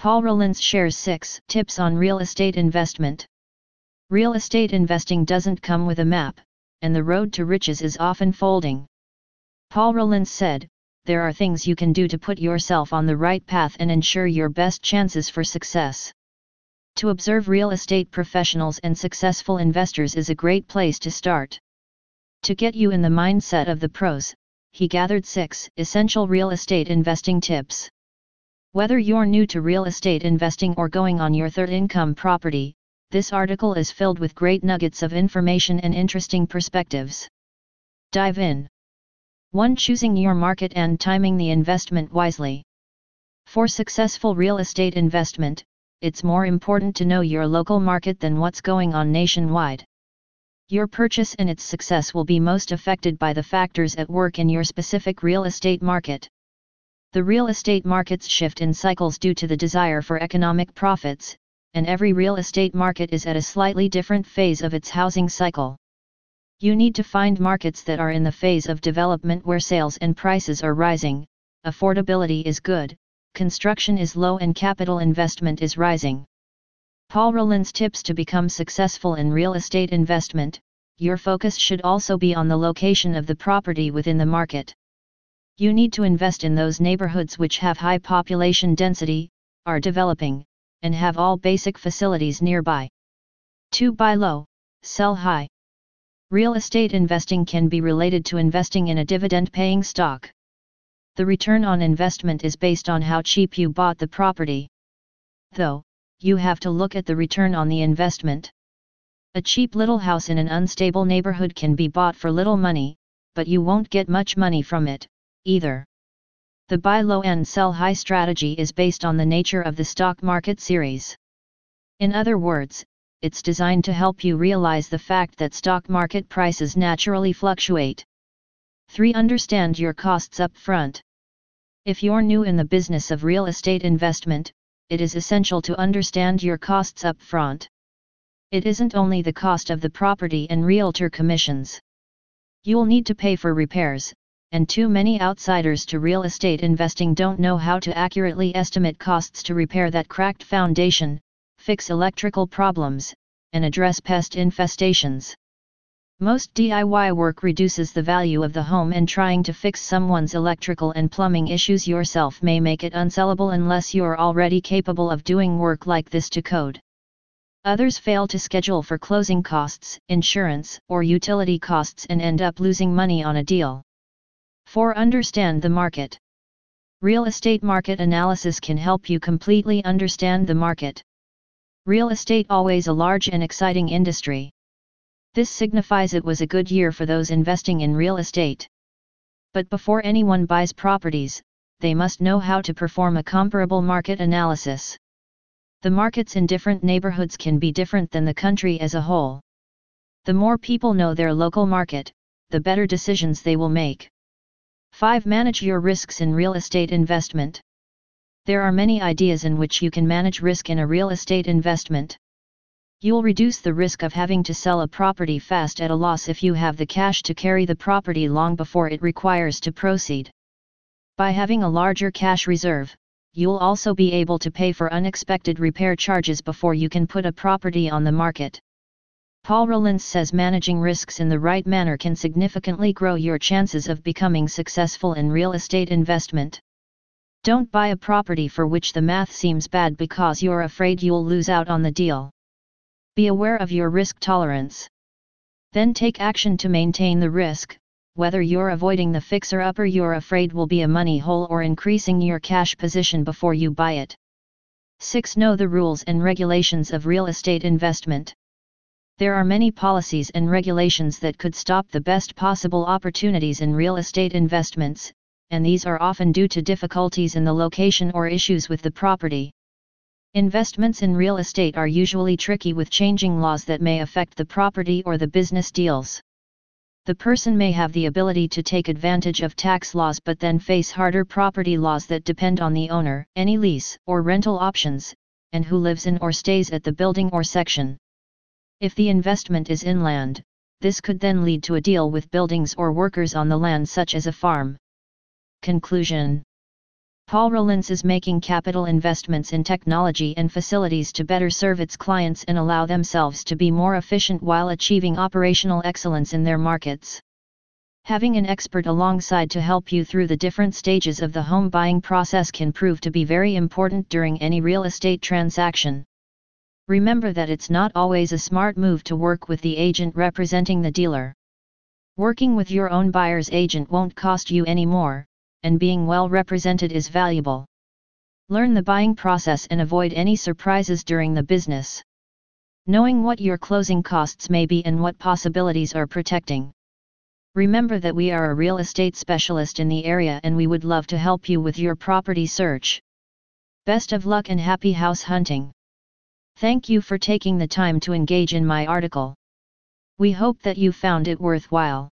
Paul Rolince shares 6 tips on real estate investment. Real estate investing doesn't come with a map, and the road to riches is often folding. Paul Rolince said, There are things you can do to put yourself on the right path and ensure your best chances for success. To observe real estate professionals and successful investors is a great place to start. To get you in the mindset of the pros, he gathered six essential real estate investing tips. Whether you're new to real estate investing or going on your third income property, this article is filled with great nuggets of information and interesting perspectives. Dive in. 1. Choosing your market and timing the investment wisely. For successful real estate investment, it's more important to know your local market than what's going on nationwide. Your purchase and its success will be most affected by the factors at work in your specific real estate market. The real estate markets shift in cycles due to the desire for economic profits, and every real estate market is at a slightly different phase of its housing cycle. You need to find markets that are in the phase of development where sales and prices are rising, affordability is good, construction is low and capital investment is rising. Paul Rolince tips to become successful in real estate investment, your focus should also be on the location of the property within the market. You need to invest in those neighborhoods which have high population density, are developing, and have all basic facilities nearby. 2. Buy low, sell high. Real estate investing can be related to investing in a dividend paying stock. The return on investment is based on how cheap you bought the property. Though, you have to look at the return on the investment. A cheap little house in an unstable neighborhood can be bought for little money, but you won't get much money from it, either. The buy low and sell high strategy is based on the nature of the stock market series. In other words, it's designed to help you realize the fact that stock market prices naturally fluctuate. 3. Understand your costs up front. If you're new in the business of real estate investment, it is essential to understand your costs up front. It isn't only the cost of the property and realtor commissions. You'll need to pay for repairs, and too many outsiders to real estate investing don't know how to accurately estimate costs to repair that cracked foundation, fix electrical problems, and address pest infestations. Most DIY work reduces the value of the home and trying to fix someone's electrical and plumbing issues yourself may make it unsellable unless you're already capable of doing work like this to code. Others fail to schedule for closing costs, insurance, or utility costs and end up losing money on a deal. 4. Understand the market. Real estate market analysis can help you completely understand the market. Real estate always a large and exciting industry. This signifies it was a good year for those investing in real estate. But before anyone buys properties, they must know how to perform a comparable market analysis. The markets in different neighborhoods can be different than the country as a whole. The more people know their local market, the better decisions they will make. 5. Manage your risks in real estate investment. There are many ideas in which you can manage risk in a real estate investment. You'll reduce the risk of having to sell a property fast at a loss if you have the cash to carry the property long before it requires to proceed. By having a larger cash reserve, you'll also be able to pay for unexpected repair charges before you can put a property on the market. Paul Rolince says managing risks in the right manner can significantly grow your chances of becoming successful in real estate investment. Don't buy a property for which the math seems bad because you're afraid you'll lose out on the deal. Be aware of your risk tolerance. Then take action to maintain the risk, whether you're avoiding the fixer upper you're afraid will be a money hole or increasing your cash position before you buy it. 6. Know the rules and regulations of real estate investment. There are many policies and regulations that could stop the best possible opportunities in real estate investments, and these are often due to difficulties in the location or issues with the property. Investments in real estate are usually tricky with changing laws that may affect the property or the business deals. The person may have the ability to take advantage of tax laws but then face harder property laws that depend on the owner, any lease or rental options, and who lives in or stays at the building or section. If the investment is inland, this could then lead to a deal with buildings or workers on the land such as a farm. Conclusion Paul Rolince is making capital investments in technology and facilities to better serve its clients and allow themselves to be more efficient while achieving operational excellence in their markets. Having an expert alongside to help you through the different stages of the home buying process can prove to be very important during any real estate transaction. Remember that it's not always a smart move to work with the agent representing the dealer. Working with your own buyer's agent won't cost you any more, and being well represented is valuable. Learn the buying process and avoid any surprises during the business. Knowing what your closing costs may be and what possibilities are protecting. Remember that we are a real estate specialist in the area and we would love to help you with your property search. Best of luck and happy house hunting. Thank you for taking the time to engage in my article. We hope that you found it worthwhile.